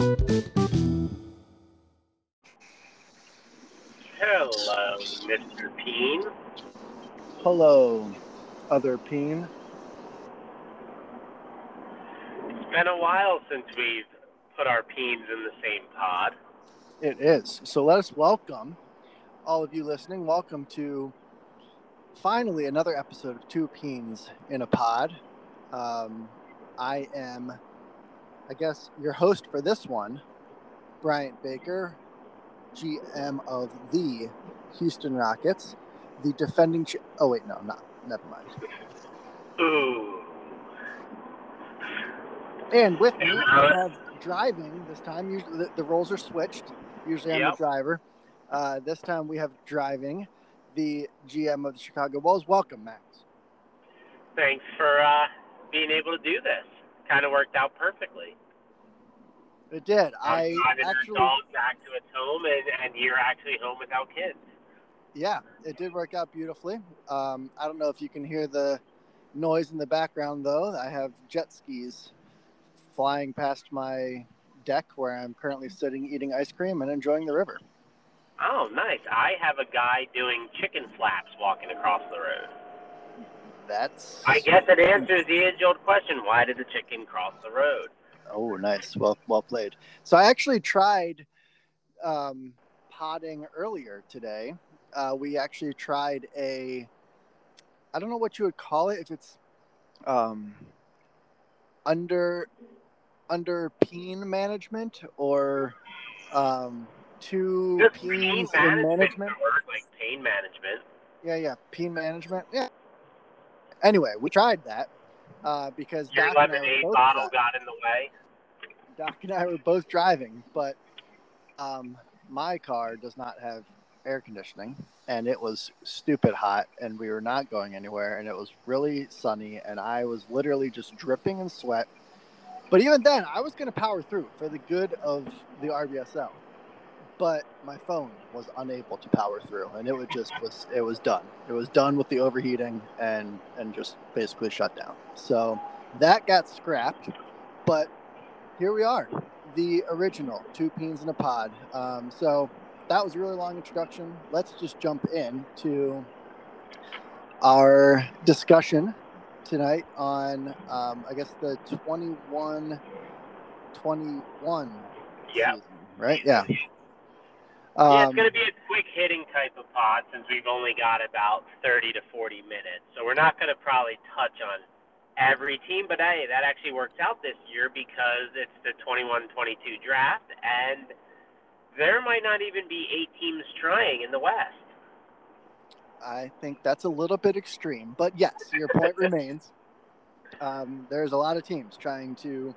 Hello, Mr. Peen. Hello, other peen. It's been a while since we've put our peens in the same pod. It is. So let us welcome all of you listening. Welcome to finally another episode of Two Peens in a Pod. Um, I am, I guess, your host for this one, Bryant Baker, GM of the Houston Rockets, the defending. Ch- oh wait, no, not. Never mind. Ooh. And with me, I have driving this time. Usually the, the roles are switched. Usually I'm Yep. the driver. Uh, this time we have driving the GM of the Chicago Bulls. Welcome, Max. Thanks for uh, being able to do this. Kind of worked out perfectly. It did. I actually, back to its home, and, and you're actually home without kids. yeah, it did work out beautifully. Um, I don't know if you can hear the noise in the background, though. I have jet skis flying past my deck where I'm currently sitting eating ice cream and enjoying the river. Oh, nice. I have a guy doing chicken flaps walking across the road. That's. I guess it answers the age-old question: Why did the chicken cross the road? Oh, nice. Well, well played. So I actually tried um, potting earlier today. Uh, we actually tried a, I don't know what you would call it. If it's um, under under peen management or um, two peens pain in management, management. like pain management. Yeah, yeah, peen management. Yeah. Anyway, we tried that uh, because Your Doc and I were lemonade both bottle driving. got in the way. Doc and I were both driving, but um, my car does not have air conditioning, and it was stupid hot, and we were not going anywhere, and it was really sunny, and I was literally just dripping in sweat. But even then, I was going to power through for the good of the RBSL. But my phone was unable to power through, and it was just was it was done. It was done with the overheating and and just basically shut down. So that got scrapped, but here we are, the original two peens in a pod. Um, so that was a really long introduction. Let's just jump in to our discussion tonight on, um, I guess, the 21 21 Yeah. season, right? Yeah. Yeah, Um, it's going to be a quick hitting type of pod since we've only got about 30 to 40 minutes. So we're not going to probably touch on every team, but hey, that actually works out this year because it's the 21 22 draft, and there might not even be eight teams trying in the West. I think that's a little bit extreme, but yes, your point remains. Um, there's a lot of teams trying to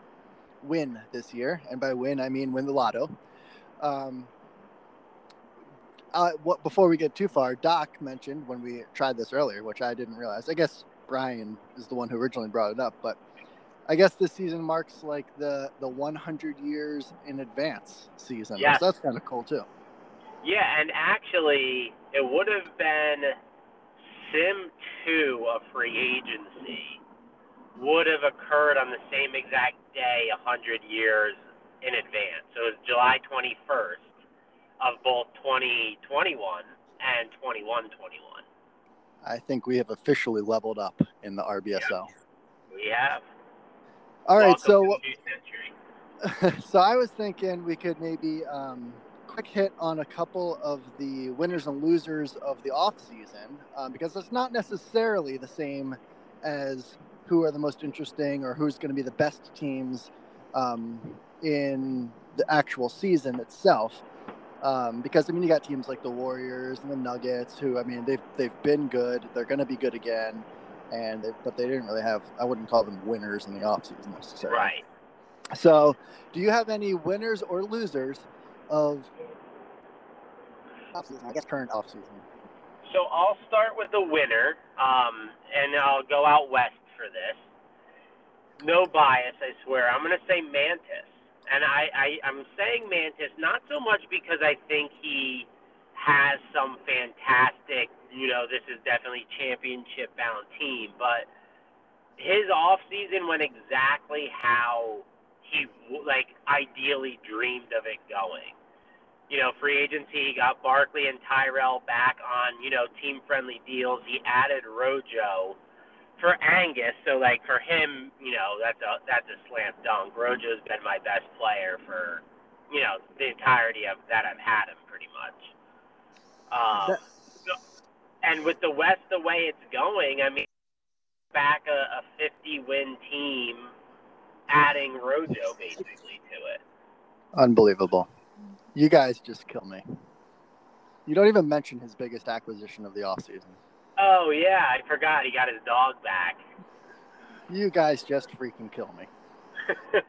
win this year, and by win I mean win the lotto. Um, uh, what before we get too far, Doc mentioned when we tried this earlier, which I didn't realize. I guess Brian is the one who originally brought it up, but I guess this season marks like the the 100 years in advance season. Yes. So that's kind of cool too. Yeah, and actually, it would have been Sim 2 of free agency would have occurred on the same exact day 100 years in advance. So it was July 21st of both 2021 and 2121. I think we have officially leveled up in the RBSL. We have. All right, Welcome so to the new century. so I was thinking we could maybe um, quick hit on a couple of the winners and losers of the off season um, because it's not necessarily the same as who are the most interesting or who's going to be the best teams um, in the actual season itself. Um, because I mean, you got teams like the Warriors and the Nuggets, who I mean, they've they've been good. They're going to be good again, and they, but they didn't really have. I wouldn't call them winners in the offseason necessarily. Right. So, do you have any winners or losers of offseason? I guess current offseason. So I'll start with the winner, um, and I'll go out west for this. No bias, I swear. I'm going to say Mantis. And I, I, I'm saying Mantis not so much because I think he has some fantastic, you know, this is definitely championship bound team, but his off season went exactly how he like ideally dreamed of it going. You know, free agency, he got Barkley and Tyrell back on, you know, team friendly deals. He added Rojo for Angus, so like for him, you know, that's a that's a slam dunk. Rojo's been my best player for, you know, the entirety of that I've had him pretty much. Um, so, and with the West the way it's going, I mean, back a, a 50 win team, adding Rojo basically to it. Unbelievable. You guys just kill me. You don't even mention his biggest acquisition of the offseason. Oh yeah, I forgot he got his dog back. You guys just freaking kill me.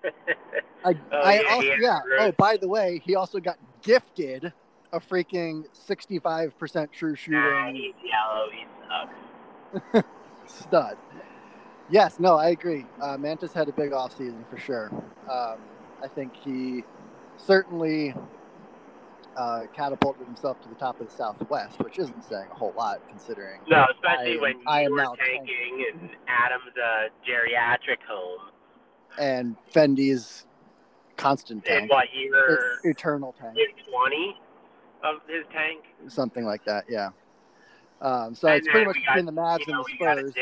I, Oh, I yeah, also, yeah. Oh, by the way, he also got gifted a freaking 65% true nah, shooting he's yellow. He sucks. stud. Yes, no, I agree. Uh, Mantis had a big offseason for sure. Um, I think he certainly uh, catapulted himself to the top of the Southwest, which isn't saying a whole lot considering. No, especially I- when I am now tanking and Adam's a geriatric home. And Fendi's constant In tank, what year? E- eternal tank, twenty of his tank. something like that. Yeah. Um, so And it's pretty much we between the Mavs and the got Spurs.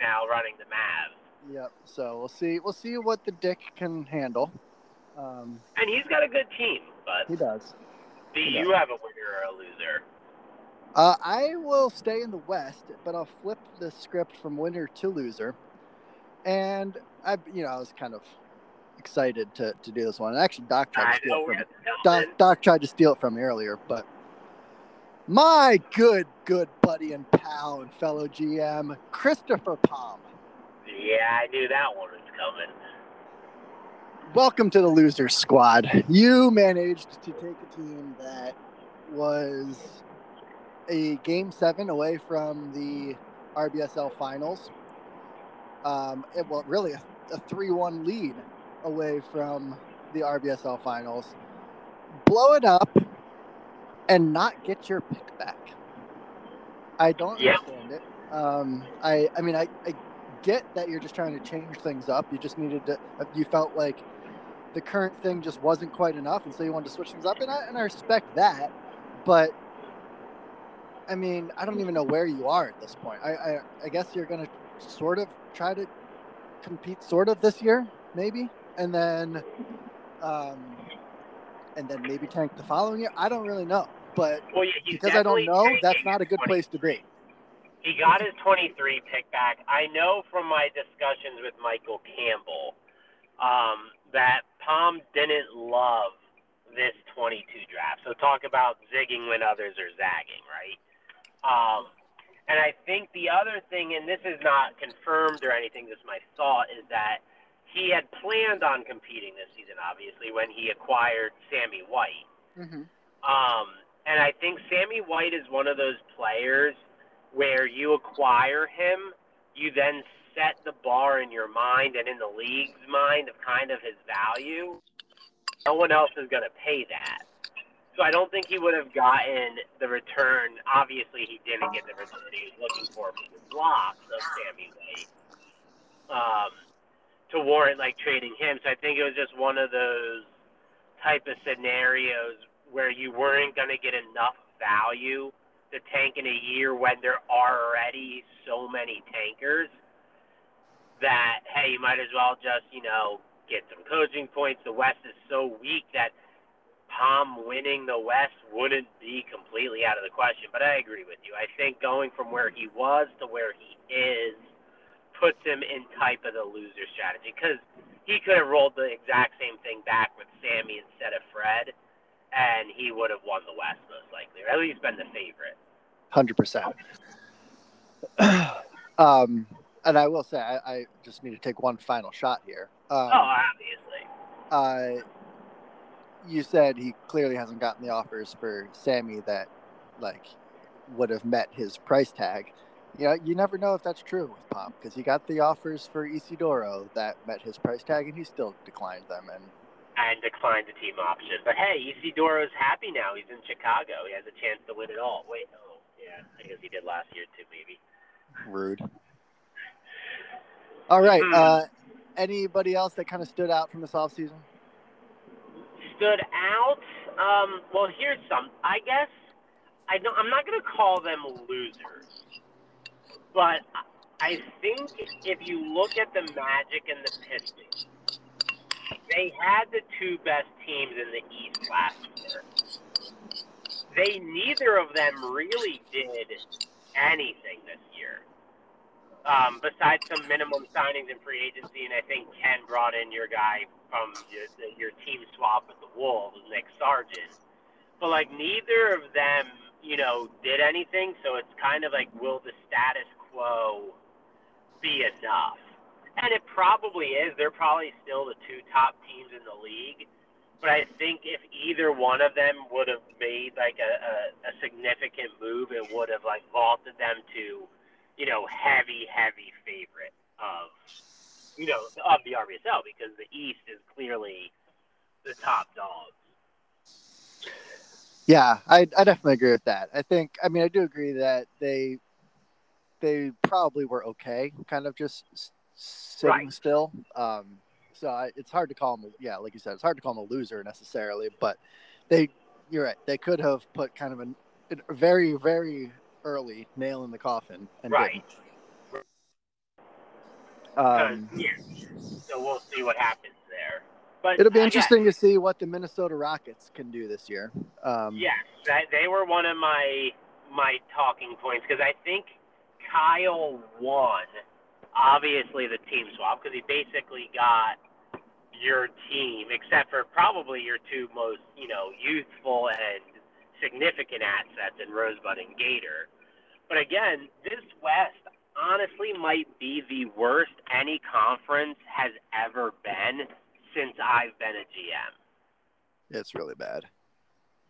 Now running the Mavs, Yep. So we'll see. We'll see what the Dick can handle. Um, and he's got a good team. But he does. Do you have a winner or a loser? Uh, I will stay in the West, but I'll flip the script from winner to loser. And I, you know, I was kind of excited to, to do this one. And Actually, Doc tried to steal it from where me. it's Doc. Doc tried to steal it from me earlier, but my good, good buddy and pal and fellow GM, Christopher Palm. Yeah, I knew that one was coming. Welcome to the loser squad. You managed to take a team that was a game seven away from the RBSL finals. Um, it, well, really a, a 3 1 lead away from the RBSL finals. Blow it up and not get your pick back. I don't Yeah. understand it. Um, I, I mean, I, I get that you're just trying to change things up. You just needed to, you felt like the current thing just wasn't quite enough, and so you wanted to switch things up, and I, and I respect that. But I mean, I don't even know where you are at this point. I, I, I guess you're gonna sort of try to compete, sort of this year, maybe, and then, um, and then maybe tank the following year. I don't really know, but Well, yeah, because I don't know, that's not a good 20. place to be. He got his 23 pick back. I know from my discussions with Michael Campbell um, that Palm didn't love this 22 draft. So talk about zigging when others are zagging, right? Um, and I think the other thing, and this is not confirmed or anything, just my thought, is that he had planned on competing this season, obviously, when he acquired Sammy White. Mm-hmm. Um, and I think Sammy White is one of those players where you acquire him, you then set the bar in your mind and in the league's mind of kind of his value. No one else is going to pay that. So I don't think he would have gotten the return. Obviously, he didn't get the return he was looking for from the blocks of Sammy White um, to warrant like trading him. So I think it was just one of those type of scenarios where you weren't going to get enough value to tank in a year when there are already so many tankers that hey, you might as well just you know get some coaching points. The West is so weak that Palm winning the West wouldn't be completely out of the question. But I agree with you. I think going from where he was to where he is puts him in type of the loser strategy because he could have rolled the exact same thing back with Sammy instead of Fred, and he would have won the West most likely, or at least been the favorite. Hundred percent. Um, and I will say, I, I just need to take one final shot here. Um, oh, obviously. uh, you said he clearly hasn't gotten the offers for Sammy that, like, would have met his price tag. You know, you never know if that's true with Palm because he got the offers for Isidoro that met his price tag, and he still declined them. And And declined the team option. But hey, Isidoro's happy now. He's in Chicago. He has a chance to win it all. Wait, oh, yeah. I guess he did last year too, maybe. rude. All right. Hmm. Uh, anybody else that kind of stood out from this offseason? stood out. Um, well, here's some. I guess I don't, I'm not going to call them losers, but I think if you look at the Magic and the Pistons, they had the two best teams in the East last year. They neither of them really did anything this year. Um, besides some minimum signings in free agency, and I think Ken brought in your guy from your, your team swap with the Wolves, Nick Sargent. But like neither of them, you know, did anything. So it's kind of like, will the status quo be enough? And it probably is. They're probably still the two top teams in the league. But I think if either one of them would have made like a, a, a significant move, it would have like vaulted them to, you know, heavy, heavy favorite of, you know, of the RBSL because the East is clearly the top dog. Yeah, I, I definitely agree with that. I think, I mean, I do agree that they they probably were okay, kind of just sitting Right. still. Um, so I, it's hard to call them, yeah, like you said, it's hard to call them a loser necessarily, but they, you're right, they could have put kind of an, a very, very early nail in the coffin and Right. didn't. Um, yeah. So we'll see what happens there. But it'll be again, interesting to see what the Minnesota Rockets can do this year. Um, Yes, they were one of my my talking points because I think Kyle won, obviously the team swap because he basically got your team, except for probably your two most you know youthful and significant assets in Rosebud and Gator. But again, this West honestly might be the worst any conference has ever been since I've been a GM it's really bad.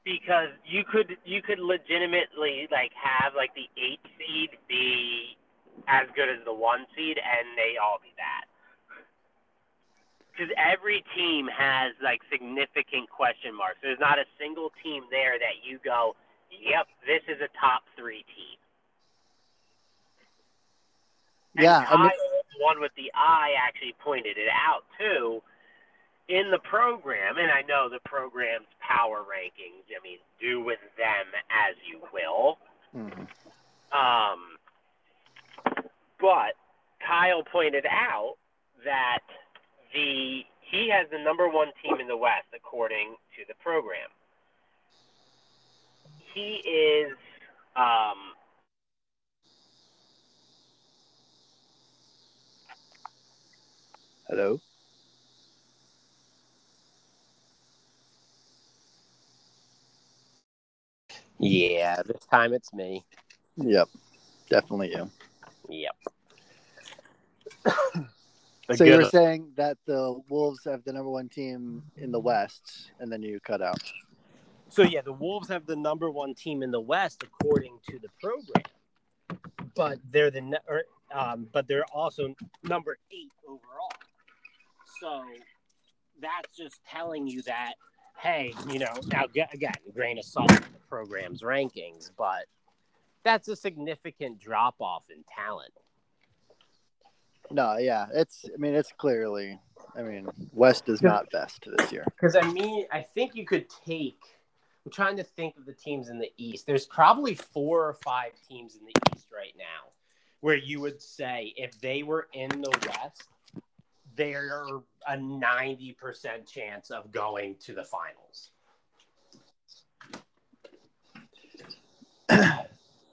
because you could you could legitimately like have like the eight seed be as good as the one seed and they all be bad because every team has like significant question marks there's not a single team there that you go yep this is a top three team and Yeah, I Kyle, mean- the one with the eye actually pointed it out too in the program, and I know the program's power rankings. I mean, do with them as you will. Mhm. Um, but Kyle pointed out that the he has the number one team in the West according to the program. He is um, Hello. Yeah, this time it's me. Yep, definitely you. Yep. so you were saying that the Wolves have the number one team in the West, and then you cut out. So yeah, the Wolves have the number one team in the West according to the program, but they're the ne- or, um, but they're also number eight overall. So that's just telling you that hey, you know, now again, grain of salt in the program's rankings, but that's a significant drop off in talent. No, yeah, it's. I mean, it's clearly. I mean, West is not best this year. Because I mean, I think you could take. I'm trying to think of the teams in the East. There's probably four or five teams in the East right now where you would say if they were in the West, they're a 90% chance of going to the finals.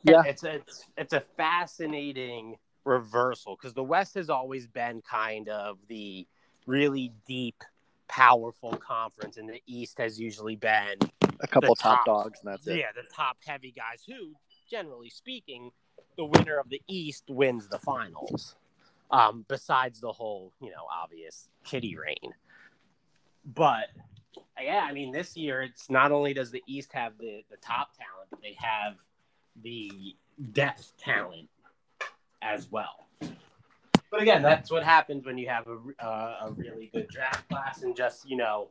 Yeah. It's a, it's, it's a fascinating reversal because the West has always been kind of the really deep, powerful conference, and the East has usually been A couple top top. dogs, and that's it. yeah, the top heavy guys who, generally speaking, the winner of the East wins the finals. Um, besides the whole, you know, obvious kitty rain. But yeah, I mean, this year it's not only does the East have the, the top talent, but they have the depth talent as well. But again, that's what happens when you have a, uh, a really good draft class and just, you know,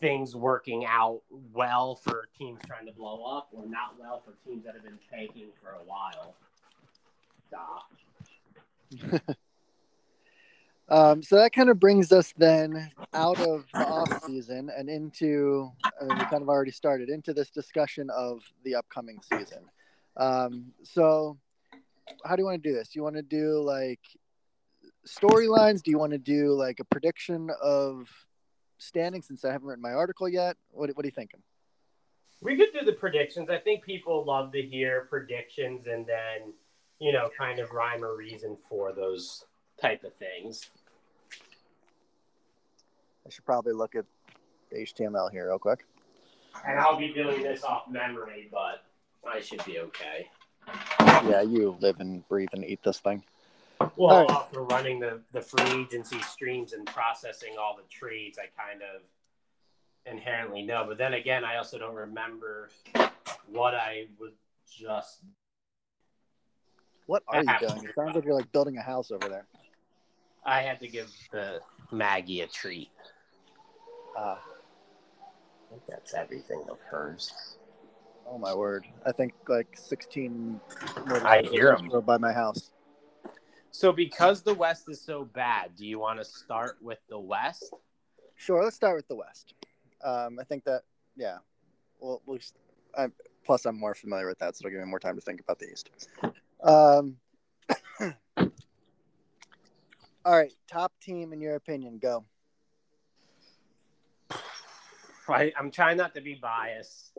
things working out well for teams trying to blow up or not well for teams that have been tanking for a while. Stop. Um, so that kind of brings us then out of the off season and into, mean, we kind of already started into this discussion of the upcoming season. Um, so, how do you want to do this? Do you want to do like storylines? Do you want to do like a prediction of standing since I haven't written my article yet? What, what are you thinking? We could do the predictions. I think people love to hear predictions and then, you know, kind of rhyme or reason for those type of things. I should probably look at HTML here real quick. And I'll be doing this off memory, but I should be okay. Yeah, you live and breathe and eat this thing. Well, right. after running the, the free agency streams and processing all the trades, I kind of inherently know. But then again, I also don't remember what I was just. What are you doing? It sounds like you're like building a house over there. I had to give the Maggie a treat. Uh, I think that's everything of hers. Oh my word! I think like 16. I hear 'em. go by my house. So, because the West is so bad, do you want to start with the West? Sure, let's start with the West. Um, I think that yeah. Well, we'll just, I, plus I'm more familiar with that, so it'll give me more time to think about the East. Um, all right, top team in your opinion, go. I, I'm trying not to be biased,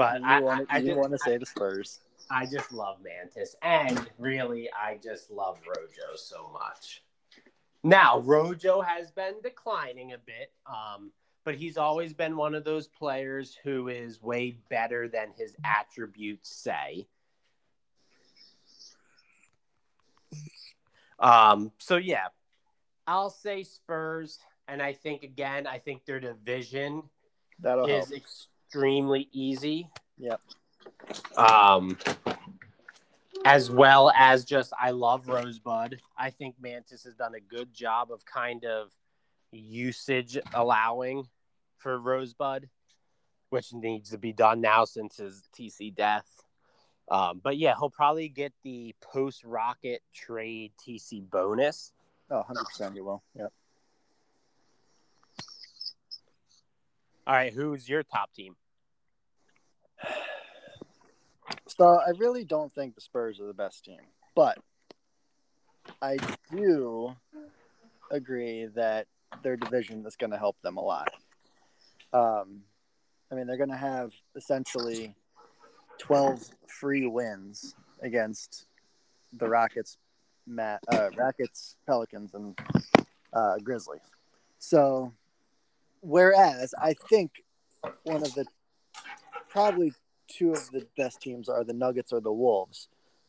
but you I, want I, I you just, want to say the Spurs? I just love Mantis, and really, I just love Rojo so much. Now, Rojo has been declining a bit, um, but he's always been one of those players who is way better than his attributes say. Um, so yeah, I'll say Spurs, and I think again, I think their division That'll is extremely easy. Yep. Um, as well as just I love Rosebud. I think Mantis has done a good job of kind of usage allowing for Rosebud, which needs to be done now since his TC death. Um, but yeah, he'll probably get the post rocket trade TC bonus. Oh, 100% you will. Yep. All right, who's your top team? So I really don't think the Spurs are the best team, but I do agree that their division is going to help them a lot. Um, I mean, they're going to have essentially 12 free wins against the Rockets, Matt, uh, Rockets, Pelicans, and uh, Grizzlies. So, whereas I think one of the probably two of the best teams are the Nuggets or the Wolves,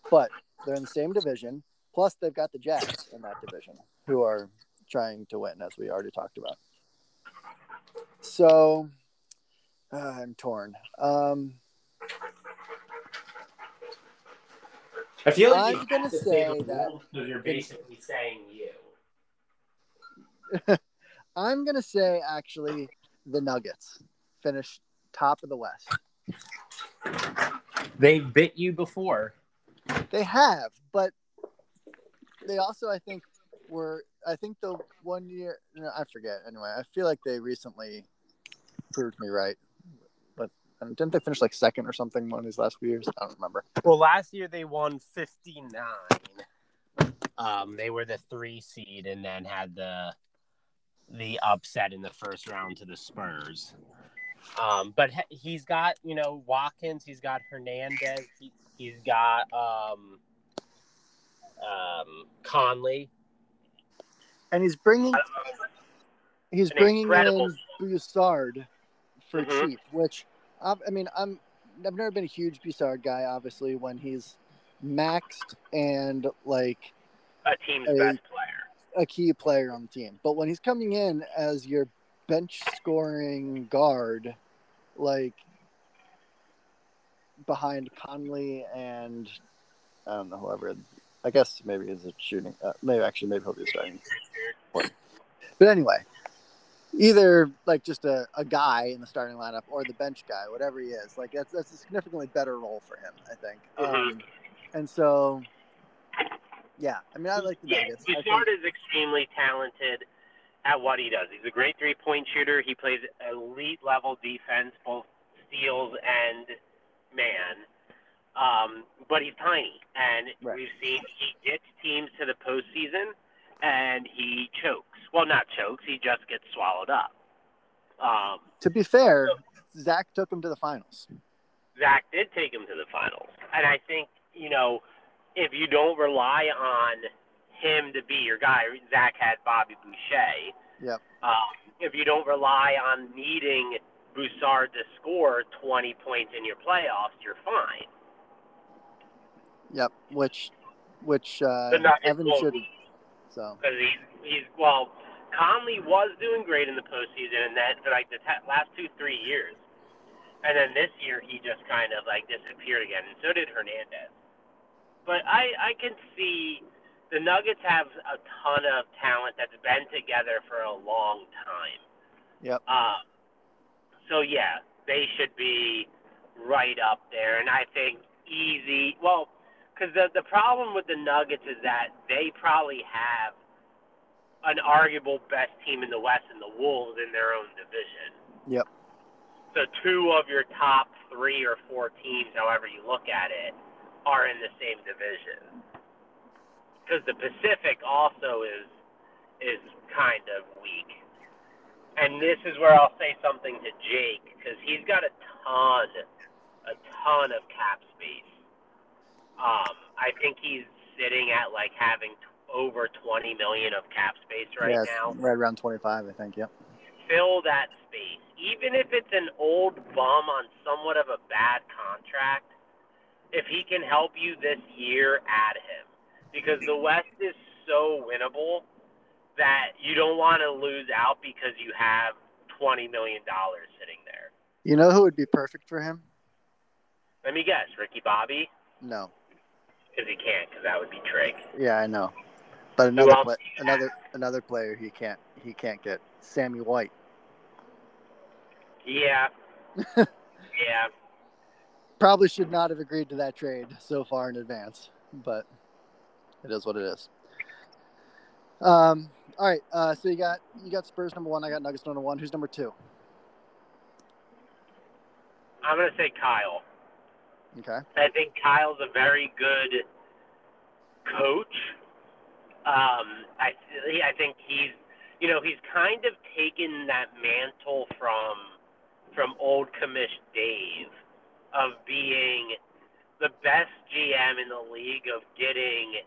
but they're in the same division. Plus, they've got the Jazz in that division, who are trying to win, as we already talked about. So, uh, I'm torn. Um, I feel like I'm gonna to say that- because you're basically saying you. I'm gonna say actually the Nuggets finish top of the West. They bit you before. They have, but they also, I think, were. I think the one year, no, I forget. Anyway, I feel like they recently proved me right. But and didn't they finish like second or something one of these last few years? I don't remember. Well, last year they won 59. Um, they were the three seed and then had the the upset in the first round to the Spurs. Um, but he- he's got you know Watkins, he's got Hernandez, he, he's got um, um, Conley. And he's bringing he's bringing incredible- in Broussard for Mhm. cheap, which I, I mean, I'm I've never been a huge Broussard guy. Obviously, when he's maxed and like A team's Hey. best player. A key player on the team. But when he's coming in as your bench scoring guard, like behind Conley and I don't know whoever. I guess maybe he's a shooting. Uh, maybe actually maybe he'll be starting. But anyway, either like just a, a guy in the starting lineup or the bench guy, whatever he is, like that's that's a significantly better role for him, I think. Um, and so Yeah, I mean, I like the Yeah, Nuggets. I think- is extremely talented at what he does. He's a great three point shooter. He plays elite level defense, both steals and man. Um, but he's tiny, and Right. we've seen he gets teams to the postseason, and he chokes. Well, not chokes. He just gets swallowed up. Um, to be fair, Zach took him to the finals. Zach did take him to the finals. And I think, you know, if you don't rely on him to be your guy, Zach had Bobby Boucher. Yep. Um, if you don't rely on needing Broussard to score 20 points in your playoffs, you're fine. Yep, which which uh, Evan should. So Because he's, he's, well, Conley was doing great in the postseason and that for like the t- last two, three years. And then this year he just kind of like disappeared again, and so did Hernandez. But I, I can see the Nuggets have a ton of talent that's been together for a long time. Yep. Uh, so yeah, they should be right up there, and I think easy. Well, because the the problem with the Nuggets is that they probably have an arguable best team in the West in the Wolves in their own division. Yep. So two of your top three or four teams, however you look at it, are in the same division. Because the Pacific also is is kind of weak. And this is where I'll say something to Jake because he's got a ton, a ton of cap space. Um, I think he's sitting at like having t- over 20 million of cap space right yeah, now. right around twenty five, I think. Yep. Fill that space, even if it's an old bum on somewhat of a bad contract. If he can help you this year, add him because the West is so winnable that you don't want to lose out because you have 20 million dollars sitting there. You know who would be perfect for him? Let me guess, Ricky Bobby, No. because he can't, because that would be Trig. Yeah, I know. But another another another player he can't he can't get Sammy White. Yeah, yeah. Probably should not have agreed to that trade so far in advance, but it is what it is. Um. All right. Uh. So you got you got Spurs number one. I got Nuggets number one. Who's number two? I'm gonna say Kyle. Okay. I think Kyle's a very good coach. Um, I I think he's you know he's kind of taken that mantle from from old commish Dave of being the best GM in the league of getting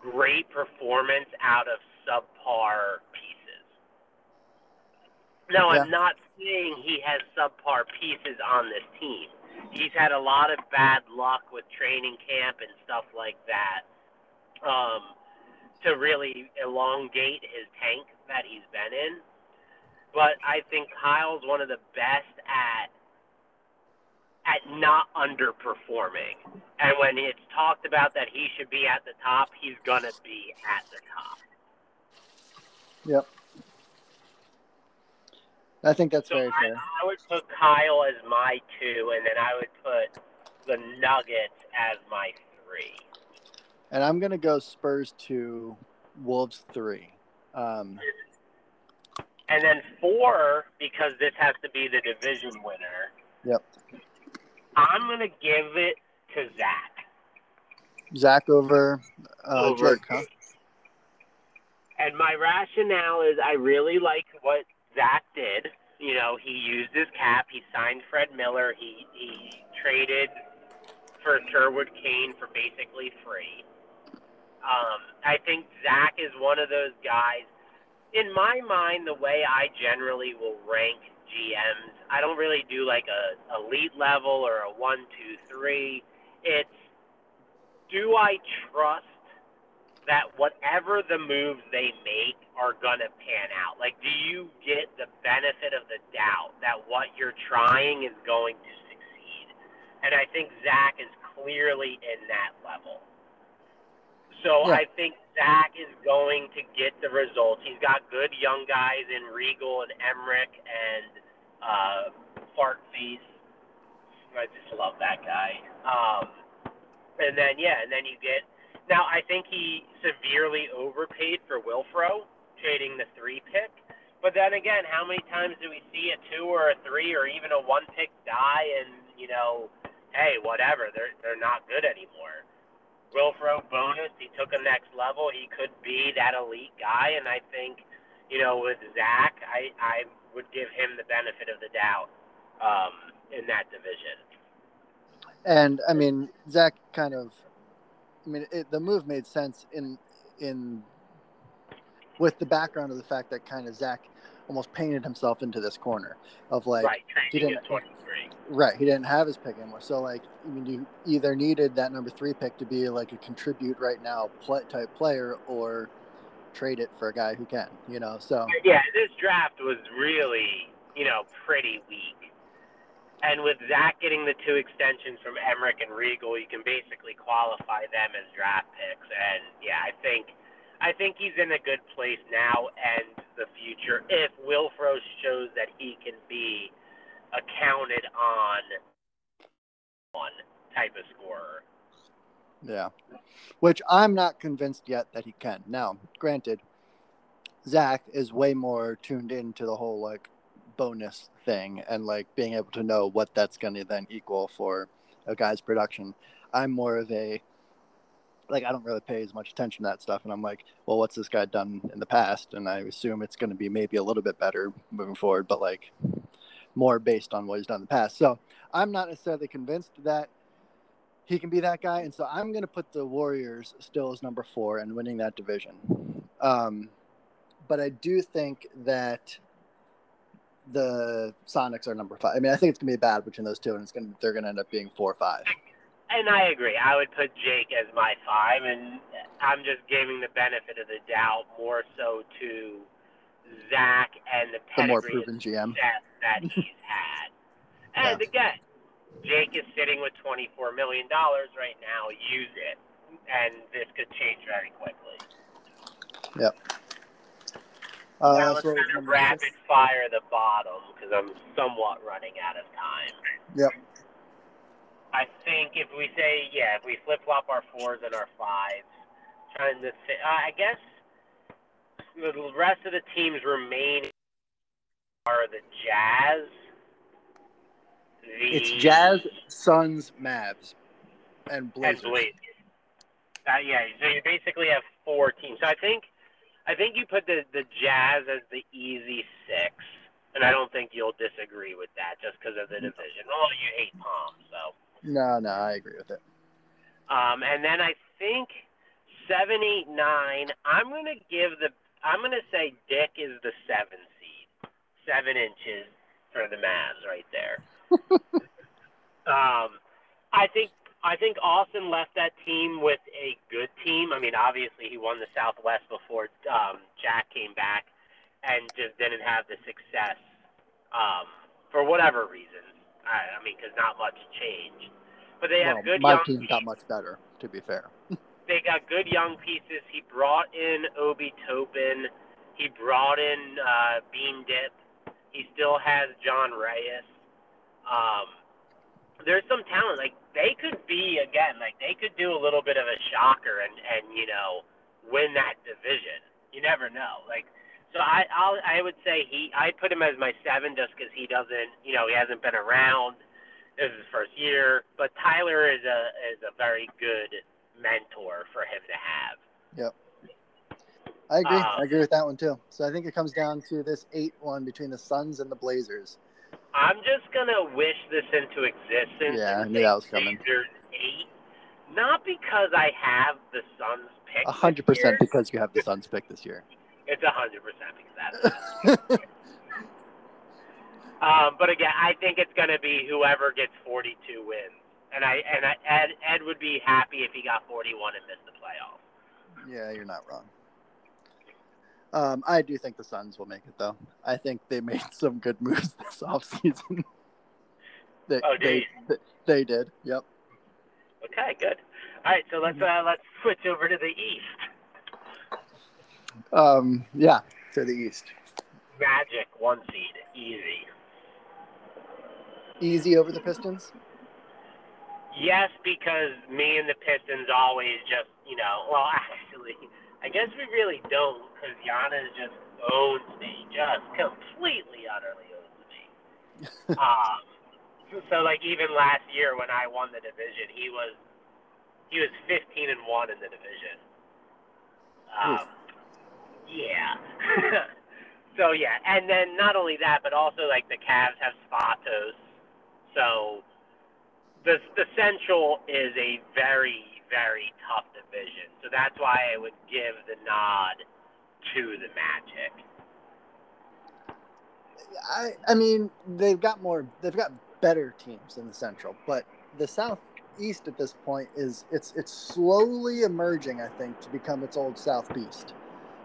great performance out of subpar pieces. Now, Yeah. I'm not saying he has subpar pieces on this team. He's had a lot of bad luck with training camp and stuff like that um, to really elongate his tank that he's been in. But I think Kyle's one of the best at at not underperforming. And when it's talked about that he should be at the top, he's gonna be at the top. Yep. I think that's So very I, fair. I would put Kyle as my two, and then I would put the Nuggets as my three. And I'm gonna go Spurs two, Wolves three. Um. And then four, because this has to be the division winner. Yep. I'm gonna give it to Zach. Zach over uh, Over huh? And my rationale is I really like what Zach did. You know, he used his cap. He signed Fred Miller. He he traded for Sherwood Kane for basically free. Um, I think Zach is one of those guys. In my mind, the way I generally will rank GMs, I don't really do like a elite level or a one, two, three. It's do I trust that whatever the moves they make are gonna pan out? Like, do you get the benefit of the doubt that what you're trying is going to succeed? And I think Zach is clearly in that level. So Yeah. I think Zach is going to get the results. He's got good young guys in Regal and Emmerich and uh, Fart Feast. I just love that guy. Um, and then yeah, and then you get Now I think he severely overpaid for Wilfro, trading the three pick. But then again, how many times do we see a two or a three or even a one pick die and you know, hey, whatever, they're they're not good anymore. Wilfro bonus, he took a next level. He could be that elite guy, and I think, you know, with Zach, I I would give him the benefit of the doubt um, in that division. And I mean, Zach kind of, I mean, it, the move made sense in in with the background of the fact that kind of Zach almost painted himself into this corner of like right, he didn't 23. right he didn't have his pick anymore. So like I mean, you either needed that number three pick to be like a contribute right now play, type player or trade it for a guy who can, you know. So Yeah, this draft was really, you know, pretty weak. And with Zach getting the two extensions from Emmerich and Regal, you can basically qualify them as draft picks. And yeah, I think I think he's in a good place now and the future if Wilfro shows that he can be a counted on one type of scorer. Yeah. Which I'm not convinced yet that he can. Now, granted, Zach is way more tuned into the whole like bonus thing and like being able to know what that's going to then equal for a guy's production. I'm more of a like I don't really pay as much attention to that stuff, and I'm like, well, what's this guy done in the past? And I assume it's going to be maybe a little bit better moving forward, but like more based on what he's done in the past. So I'm not necessarily convinced that he can be that guy, and so I'm going to put the Warriors still as number four and winning that division. Um, but I do think that the Sonics are number five. I mean, I think it's going to be a bad between those two, and it's going to they're going to end up being four or five. And I agree. I would put Jake as my five, and I'm just giving the benefit of the doubt more so to Zach and the The more proven GM. success that he's had. And Yeah. again, Jake is sitting with $24 million right now. Use it. And this could change very quickly. Uh, now let's so kind of rapid fire the bottom because I'm somewhat running out of time. Yep. I think if we say, yeah, if we flip flop our fours and our fives, trying to fit, uh, I guess the rest of the teams remaining are the Jazz. The It's Jazz, Suns, Mavs, and and Blazers. Blazers. Uh, yeah, so you basically have four teams. So I think, I think you put the the Jazz as the easy six, and I don't think you'll disagree with that just because of the division. Oh, you hate Palm, so. No, no, I agree with it. Um, and then I think seven, eight, nine. I'm gonna give the. I'm gonna say Dick is the seven seven inches for the Mavs right there. um, I think I think Austin left that team with a good team. I mean, obviously he won the Southwest before um, Jack came back, and just didn't have the success um, for whatever reasons. I, I mean, because not much changed. But they have Well, good my young team got much better, to be fair. They got good young pieces. He brought in Obi Toppin. He brought in uh, Bean Dip. He still has John Reyes. Um, there's some talent. Like they could be again. Like they could do a little bit of a shocker and and you know win that division. You never know. Like so, I I'll, I would say he. I put him as my seven just because he doesn't. You know, he hasn't been around. This is his first year, but Tyler is a is a very good mentor for him to have. I agree. Uh, I agree with that one too. So I think it comes down to this eight one between the Suns and the Blazers. I'm just gonna wish this into existence. Yeah, I knew that was coming. Blazers eight, not because I have the Suns pick. A hundred percent because you have the Suns pick this year. It's a hundred percent because of that. Um, but again, I think it's going to be whoever gets 42 wins, and I and I, Ed Ed would be happy if he got 41 and missed the playoffs. Yeah, you're not wrong. Um, I do think the Suns will make it though. I think they made some good moves this offseason. they, Oh, they, they did. Yep. Okay, good. All right, so let's uh, let's switch over to the East. Um, yeah, to the East. Magic one seed, easy. Easy over the Pistons. Yes, because me and the Pistons always just, you know, well, actually, I guess we really don't because Giannis just owns me, just completely, utterly owns me. um, so like even last year when I won the division, he was he was 15 and one in the division. Um, yeah. so yeah, and then not only that, but also like the Cavs have Spatos, so the the Central is a very very tough division. So that's why I would give the nod to the Magic. I I mean they've got more they've got better teams in the Central, but the Southeast at this point is it's it's slowly emerging, I think, to become its old Southeast.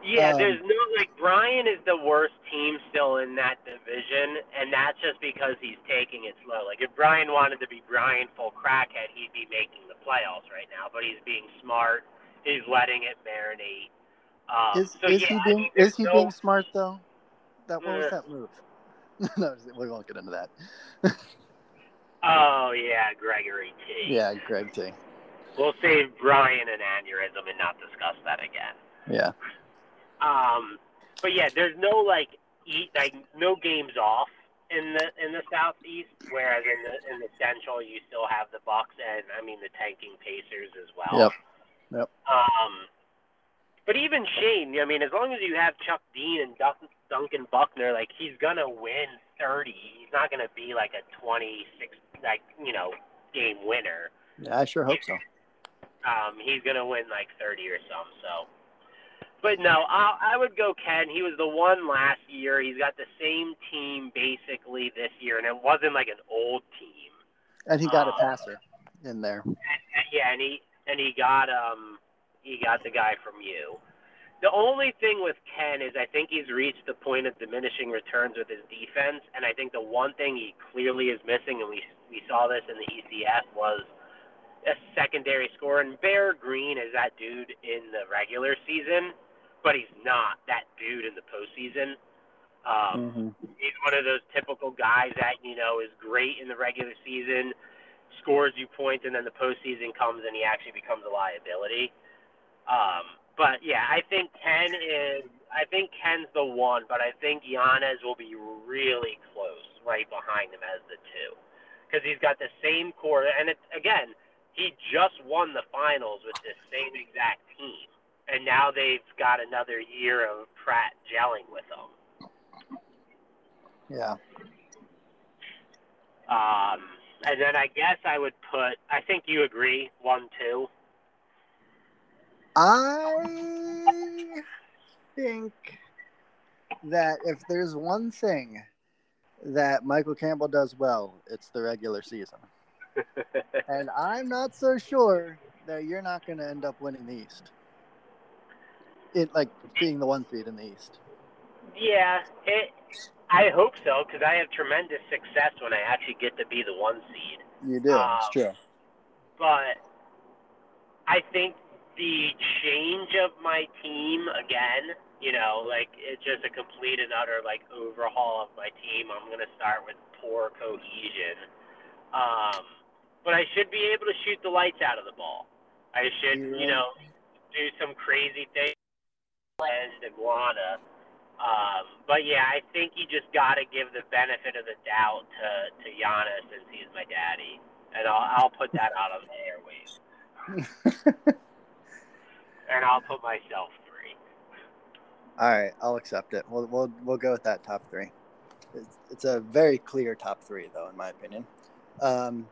Yeah, Um, there's no like Brian is the worst team still in that division, and that's just because he's taking it slow. Like if Brian wanted to be Brian full crackhead, he'd be making playoffs right now. But he's being smart. He's letting it marinate. Um, Is so is yeah, he being is he no- being smart though? That what was Uh. that move? no, we won't get into that. Oh yeah, Gregory T. Yeah, Greg T. We'll save Brian and aneurysm and not discuss that again. Yeah. Um, but yeah, there's no like eat like no games off in the in the southeast, whereas in the in the central you still have the Bucks and I mean the tanking Pacers as well. Yep. Yep. Um, but even Shane, I mean, as long as you have Chuck Dean and Dun- Duncan Buckner, like he's gonna win thirty. He's not gonna be like a twenty six like you know game winner. Yeah, I sure hope so. Um, he's gonna win like thirty or some. So, but no, I, I would go Ken. He was the one last year. He's got the same team basically this year, and it wasn't like an old team. And he got a Uh, passer in there. Yeah, and he and he got um he got the guy from you. The only thing with Ken is I think he's reached the point of diminishing returns with his defense, and I think the one thing he clearly is missing, and we we saw this in the ECF, was a secondary scorer. And Bear Green is that dude in the regular season, but he's not that dude in the postseason. Um, hmm he's one of those typical guys that you know is great in the regular season, scores you points, and then the postseason comes and he actually becomes a liability. Um, but yeah, I think Ken is. I think Ken's the one, but I think Giannis will be really close, right behind him as the two, because he's got the same core. And it's again, he just won the finals with this same exact team, and now they've got another year of Pratt gelling with them. Yeah. Um, and then I guess I would put. I think you agree. One, two. I think that if there's one thing that Michael Campbell does well, it's the regular season. And I'm not so sure that you're not going to end up winning the East. It like being the one seed in the East. yeah, it. I hope so because I have tremendous success when I actually get to be the one seed. You do. Um, it's true. But I think the change of my team again, you know, like it's just a complete and utter like overhaul of my team. I'm gonna start with poor cohesion. Um, but I should be able to shoot the lights out of the ball. I should, you know, do some crazy things and Iguana. Um, but yeah, I think you just got to give the benefit of the doubt to to Giannis since he's my daddy, and I'll I'll put that out on the airwaves, and I'll put myself three. All right, I'll accept it. We'll we'll we'll go with that top three. It's, it's a very clear top three, though, in my opinion. Um,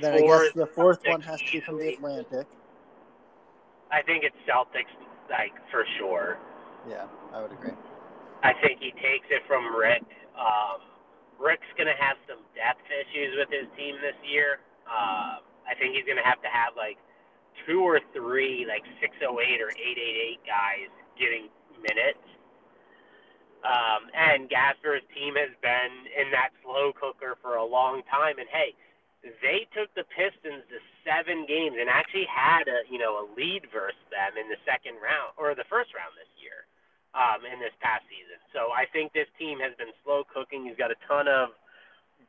then I guess the fourth Celtics one has to be from the. Atlantic. I think it's Celtics, like for sure. Yeah, I would agree. I think he takes it from Rick. Um, Rick's gonna have some depth issues with his team this year. Uh, I think he's gonna have to have like two or three like 608 or 888 guys getting minutes. Um, and Gasper's team has been in that slow cooker for a long time. And hey, they took the Pistons to seven games and actually had a you know a lead versus them in the second round or the first round this year um, in this past season. So I think this team has been slow cooking. He's got a ton of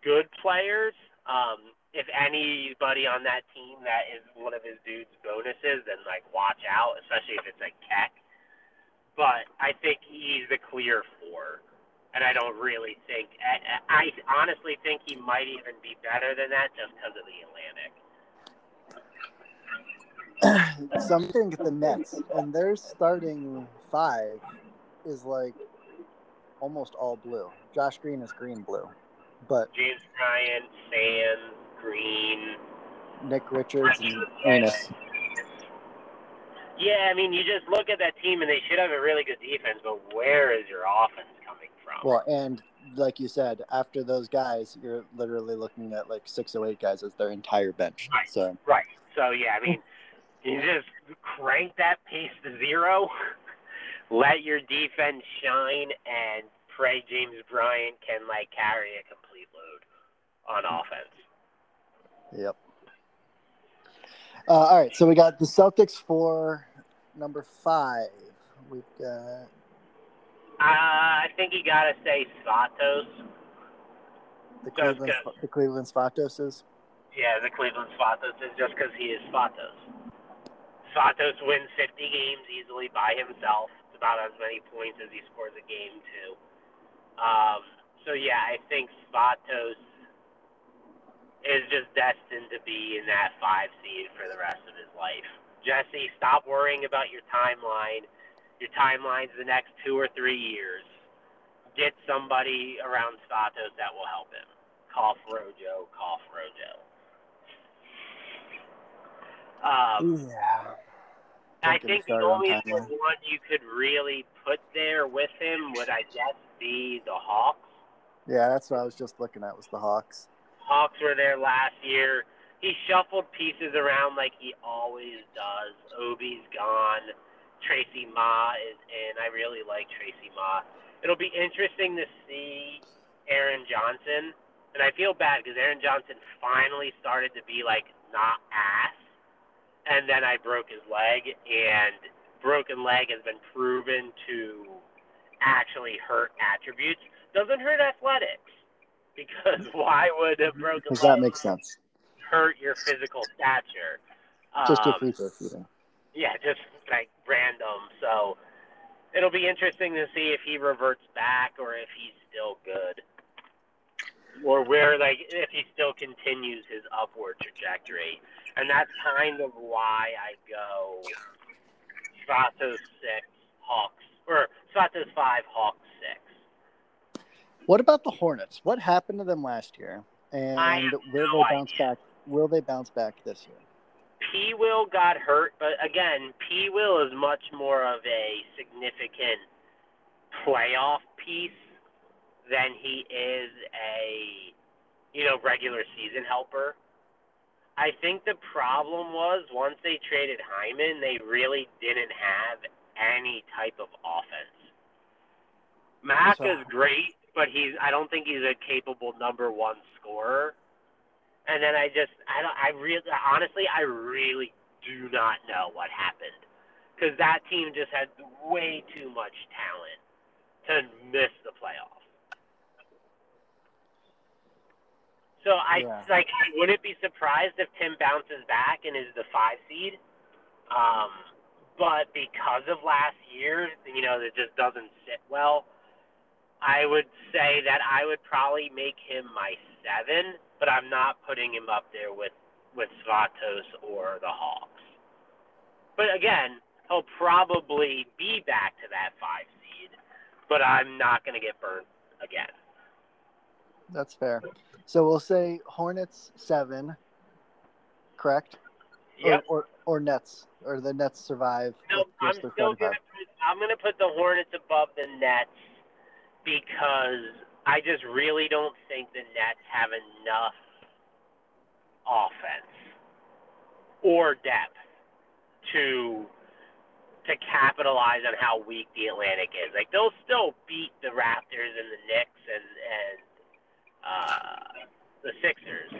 good players, um, if anybody on that team that is one of his dude's bonuses, then like watch out, especially if it's like Keck. But I think he's the clear four, and I don't really think. I, I honestly think he might even be better than that just because of the Atlantic. Something at the Nets, and their starting five is like almost all blue. Josh Green is green blue, but James Bryant, Sands, Green, Nick Richards and Enos. Yeah, I mean, you just look at that team and they should have a really good defense, but where is your offense? Well, and like you said, after those guys, you're literally looking at like six or eight guys as their entire bench. Right. So Right. So yeah, I mean, you just crank that pace to zero, let your defense shine, and pray James Bryant can like carry a complete load on offense. Yep. Uh, all right, so we got the Celtics for number five. We've got I think you gotta say Svatos. the Cleveland, the Cleveland Svatoses. Yeah, the Cleveland Svatos is just because he is Svatos. Svatos wins 50 games easily by himself. It's about as many points as he scores a game too. Um, so yeah, I think Svatos is just destined to be in that five seed for the rest of his life. Jesse, stop worrying about your timeline. Your timeline's the next two or three years. Get somebody around Svatos that will help him. Cough Rojo, cough Rojo. Um, Yeah. I Don't get me think the started on only one you could really put there with him would, I guess, be the Hawks. Yeah, that's what I was just looking at was the Hawks. Hawks were there last year. He shuffled pieces around like he always does. Obi's gone. Tracy Ma is in. I really like Tracy Ma. It'll be interesting to see Aaron Johnson. And I feel bad because Aaron Johnson finally started to be like not ass. And then I broke his leg, and broken leg has been proven to actually hurt attributes. Doesn't hurt athletics. Because why would a broken Because leg that makes sense. hurt your physical stature? Just your Um, free throw shooting. yeah, just like random. So it'll be interesting to see if he reverts back or if he's still good, or where like if he still continues his upward trajectory. And that's kind of why I go Svatos six, Hawks, or Svatos five, Hawks six. What about the Hornets? What happened to them last year? And will no they bounce back? Will they bounce back this year? P Will got hurt, but again, P Will is much more of a significant playoff piece than he is a you know regular season helper. I think the problem was once they traded Hyman, they really didn't have any type of offense. Mac is great, but he's I don't think he's a capable number one scorer. And then I just I don't I really honestly I really do not know what happened because that team just had way too much talent to miss the playoffs. So I Yeah. like I wouldn't be surprised if Tim bounces back and is the five seed. Um, but because of last year, you know, it just doesn't sit well. I would say that I would probably make him my seven, but I'm not putting him up there with with Svatos or the Hawks. But again, he'll probably be back to that five seed, but I'm not going to get burnt again. That's fair. So we'll say Hornets seven, correct? Yep. Or, or or Nets or the Nets survive. No, I'm still gonna put, I'm gonna put the Hornets above the Nets because I just really don't think the Nets have enough offense or depth to to capitalize on how weak the Atlantic is. Like they'll still beat the Raptors and the Knicks and and uh, the Sixers,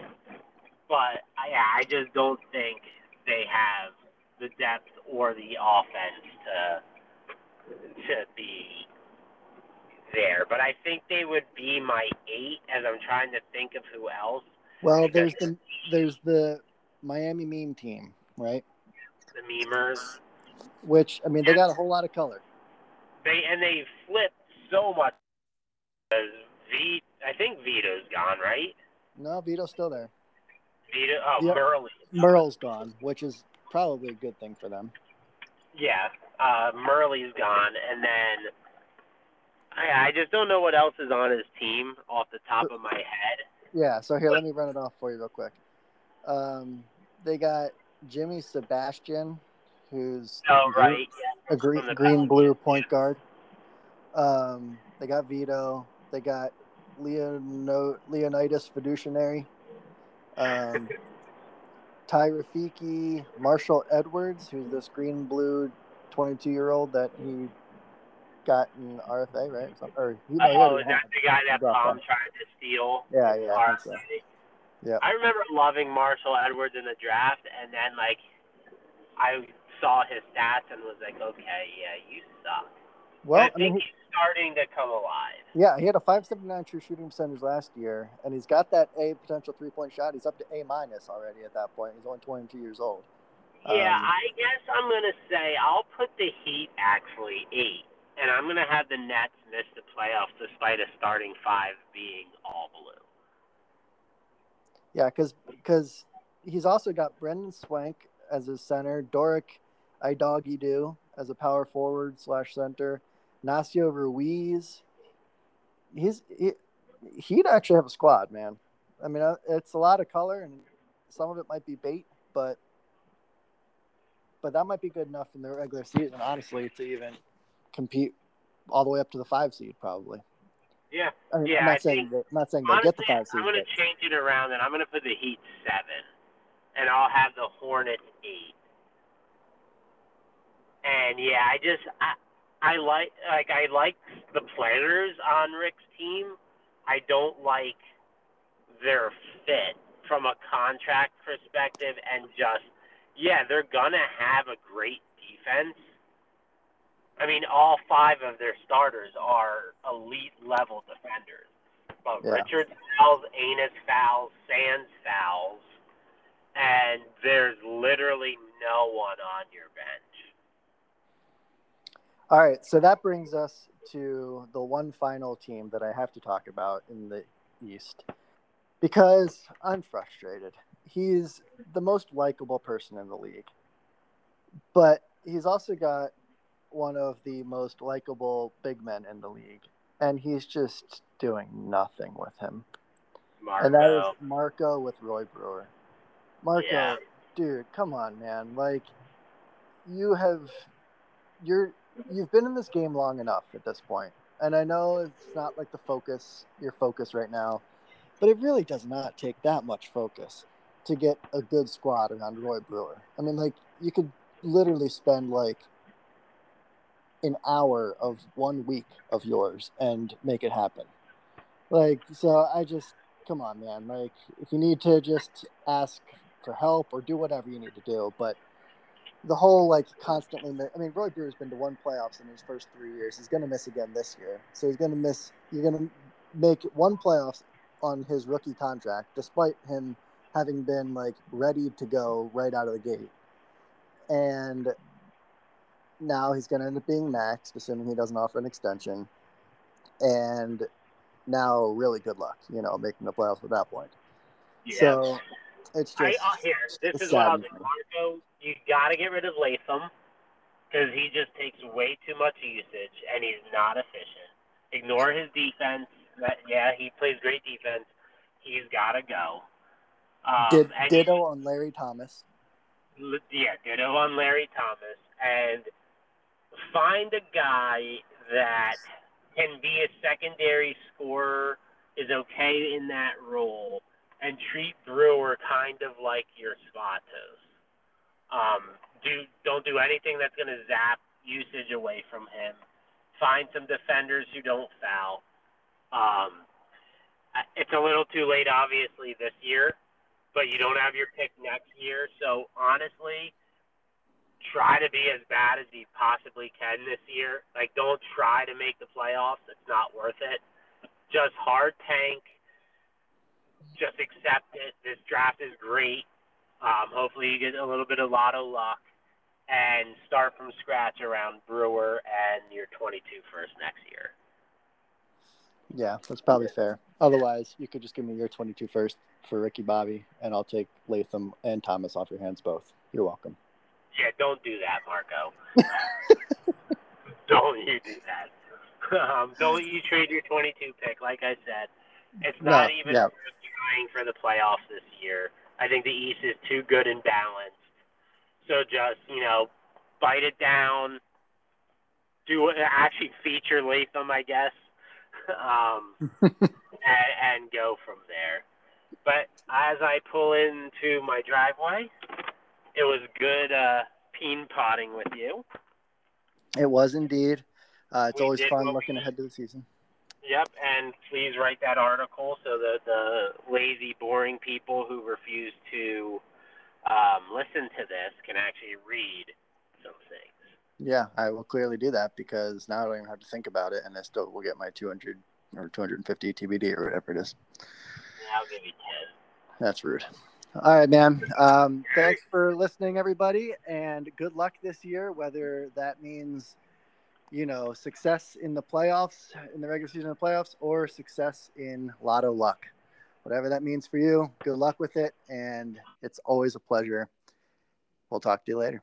but I, I just don't think they have the depth or the offense to to be there. But I think they would be my eight as I'm trying to think of who else. Well, there's the there's the Miami meme team, right? The memers. Which I mean, they got a whole lot of color. They and they flip so much. V, I think Vito's gone, right? No, Vito's still there. Vito, oh, Yep. Murley. Merle's gone, which is probably a good thing for them. Yeah, uh, Murley's gone, and then I, I just don't know what else is on his team off the top of my head. Yeah, so here, let me run it off for you real quick. Um, they got Jimmy Sebastian, who's Oh, right. a green, the green blue point guard. Um, they got Vito. They got Leono, Leonidas Fiduciary. Um, Ty Rafiki, Marshall Edwards, who's this green blue 22 year old that he got RFA, right? Some- Or no, he Oh, is that the guy that Palm tried to steal? Yeah, yeah, I so. Yep. I remember loving Marshall Edwards in the draft, and then like I saw his stats and was like, okay, yeah, you suck. Well, I I mean, think he's starting to come alive. Yeah, he had a 579 true shooting percentage last year, and he's got that A potential three point shot. He's up to A minus already at that point. He's only 22 years old. Yeah, Um, I guess I'm gonna say I'll put the Heat actually eight, and I'm gonna have the Nets miss the playoffs despite a starting five being all blue. Yeah, because he's also got Brendan Swank as his center, Doric Idogidoo as a power forward slash center, Nacio Ruiz. He's he, he'd actually have a squad, man. I mean, uh, it's a lot of color, and some of it might be bait, but but that might be good enough in the regular season, honestly, to even compete all the way up to the five seed, probably. Yeah, I mean, Yeah, I'm not saying think- not saying they honestly, get the five seed. I'm gonna change it around, and I'm gonna put the Heat seven, and I'll have the Hornets eight. And yeah, I just I I like like I like the players on Rick's team. I don't like their fit from a contract perspective, and just yeah, they're gonna have a great defense. I mean, all five of their starters are elite level defenders. But Yeah. Richards fouls, Enos fouls, Sands fouls, and there's literally no one on your bench. All right, so that brings us to the one final team that I have to talk about in the East because I'm frustrated. He's the most likable person in the league, but he's also got one of the most likable big men in the league, and he's just doing nothing with him. Marco. And that is Marco with Roy Brewer. Marco, Yeah. dude, come on, man. Like you have you're you've been in this game long enough at this. And I know it's not like the focus, your focus right now, but it really does not take that much focus to get a good squad around Roy Brewer. I mean, like you could literally spend like an hour of one week of yours and make it happen. Like, so I just come on, man. Like, if you need to just ask for help or do whatever you need to do, but the whole like constantly. I mean, Roy Brewer's been to one playoffs in his first three years. He's going to miss again this year, so he's going to miss. You're going to make one playoffs on his rookie contract, despite him having been like ready to go right out of the gate, and now he's going to end up being maxed, assuming he doesn't offer an extension, and now really good luck, you know, making the playoffs at that point. yeah. So it's just I, uh, here, this is what I'll Marco, you got to get rid of Latham because he just takes way too much usage and he's not efficient. Ignore his defense. That, yeah, he plays great defense. He's got to go. Um, did ditto on Larry Thomas. Yeah, ditto on Larry Thomas, and find a guy that can be a secondary scorer, is okay in that role, and treat Brewer kind of like your Svatos. Um, do don't do anything that's going to zap usage away from him. Find some defenders who don't foul. Um, it's a little too late, obviously, this year but you don't have your pick next year. So honestly, try to be as bad as you possibly can this year. Like, don't try to make the playoffs. It's not worth it. Just hard tank. just accept it. This draft is great. Um, hopefully, you get a little bit of lotto luck and start from scratch around Brewer and your 22 first next year. Yeah, that's probably fair. Otherwise, you could just give me your 22 first for Ricky Bobby, and I'll take Latham and Thomas off your hands both. You're welcome. Yeah, don't do that, Marco. don't you do that. Um, don't you trade your 22 pick. Like I said, it's not No, even yeah. worth trying for the playoffs this year. I think the East is too good and balanced. So just, you know, bite it down. Do actually feature Latham, I guess, um, and, and go from there. But as I pull into my driveway, it was good uh, peen potting with you. It was indeed. Uh, it's We always fun looking ahead to the season. Yep, and please write that article so that the lazy, boring people who refuse to um, listen to this can actually read some things. Yeah, I will clearly do that because now I don't even have to think about it, and I still will get my 200 or 250 TBD or whatever it is. Yeah, I'll give you 10. That's rude. All right, man. Um, thanks for listening, everybody, and good luck this year. Whether that means, you know, success in the playoffs, in the regular season of the playoffs, or success in Lotto luck, whatever that means for you. Good luck with it, and it's always a pleasure. We'll talk to you later.